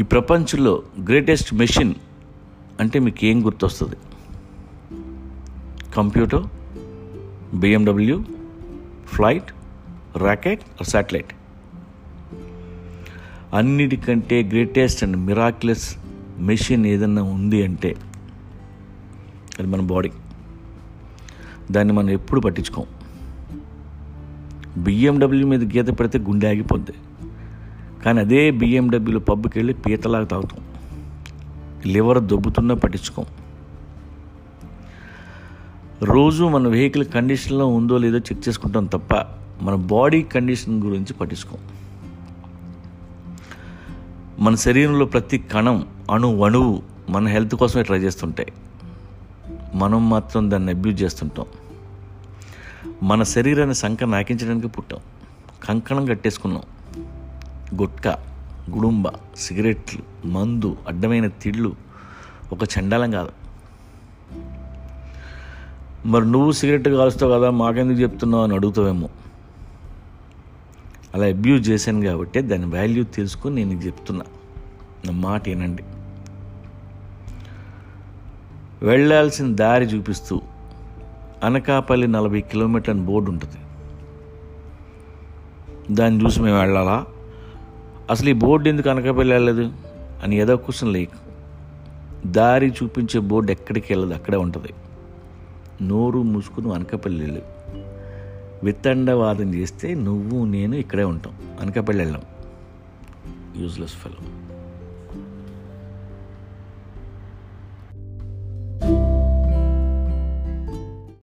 ఈ ప్రపంచంలో greatest machine అంటే మీకు ఏం గుర్తొస్తుంది computer BMW flight rocket satellite అన్నిటికంటే గ్రేటెస్ట్ అండ్ మిరాక్యులస్ మెషిన్ ఏదన్నా ఉంది అంటే అది మన బాడీ దాన్ని మనం ఎప్పుడు పట్టించుకోం. బిఎండబ్ల్యూ మీద గీత పెడితే గుండె ఆగిపోద్ది. కానీ అదే బిఎండబ్ల్యూలో పబ్కి వెళ్ళి పీతలాగా తాగుతాం. లివర్ దొబ్బుతున్నా పట్టించుకోం. రోజు మన వెహికల్ కండిషన్లో ఉందో లేదో చెక్ చేసుకుంటాం తప్ప మన బాడీ కండిషన్ గురించి పట్టించుకోం. మన శరీరంలో ప్రతి కణం అణు అణువు మన హెల్త్ కోసమే ట్రై చేస్తుంటాయి. మనం మాత్రం దాన్ని అబ్యూజ్ చేస్తుంటాం. మన శరీరాన్ని సంఖ నాకించడానికి పుట్టాం. కంకణం కట్టేసుకున్నాం. గుట్కా గుడుంబ సిగరెట్లు మందు అడ్డమైన తిళ్ళు ఒక చండాలం కాదు. మరి నువ్వు సిగరెట్ కాలుస్తావు కదా మాకెందుకు చెప్తున్నావు అని అడుగుతావేమో. అలా అబ్యూజ్ చేశాను కాబట్టి దాని వాల్యూ తెలుసుకుని నేను చెప్తున్నా. నా మాట వినండి. వెళ్ళాల్సిన దారి చూపిస్తూ అనకాపల్లి నలభై కిలోమీటర్ల బోర్డు ఉంటుంది. దాన్ని చూసి మేము వెళ్ళాలా? అసలు ఈ బోర్డు ఎందుకు అనకాపల్లి వెళ్ళలేదు? అని ఏదో క్వశ్చన్ లేక దారి చూపించే బోర్డు ఎక్కడికి వెళ్ళదు? అక్కడే ఉంటుంది. నోరు మూసుకుని అనకాపల్లి వెళ్ళు. విత్తండవాదం చేస్తే నువ్వు నేను ఇక్కడే ఉంటాం. అనకాపల్లి వెళ్ళాం. Useless fellow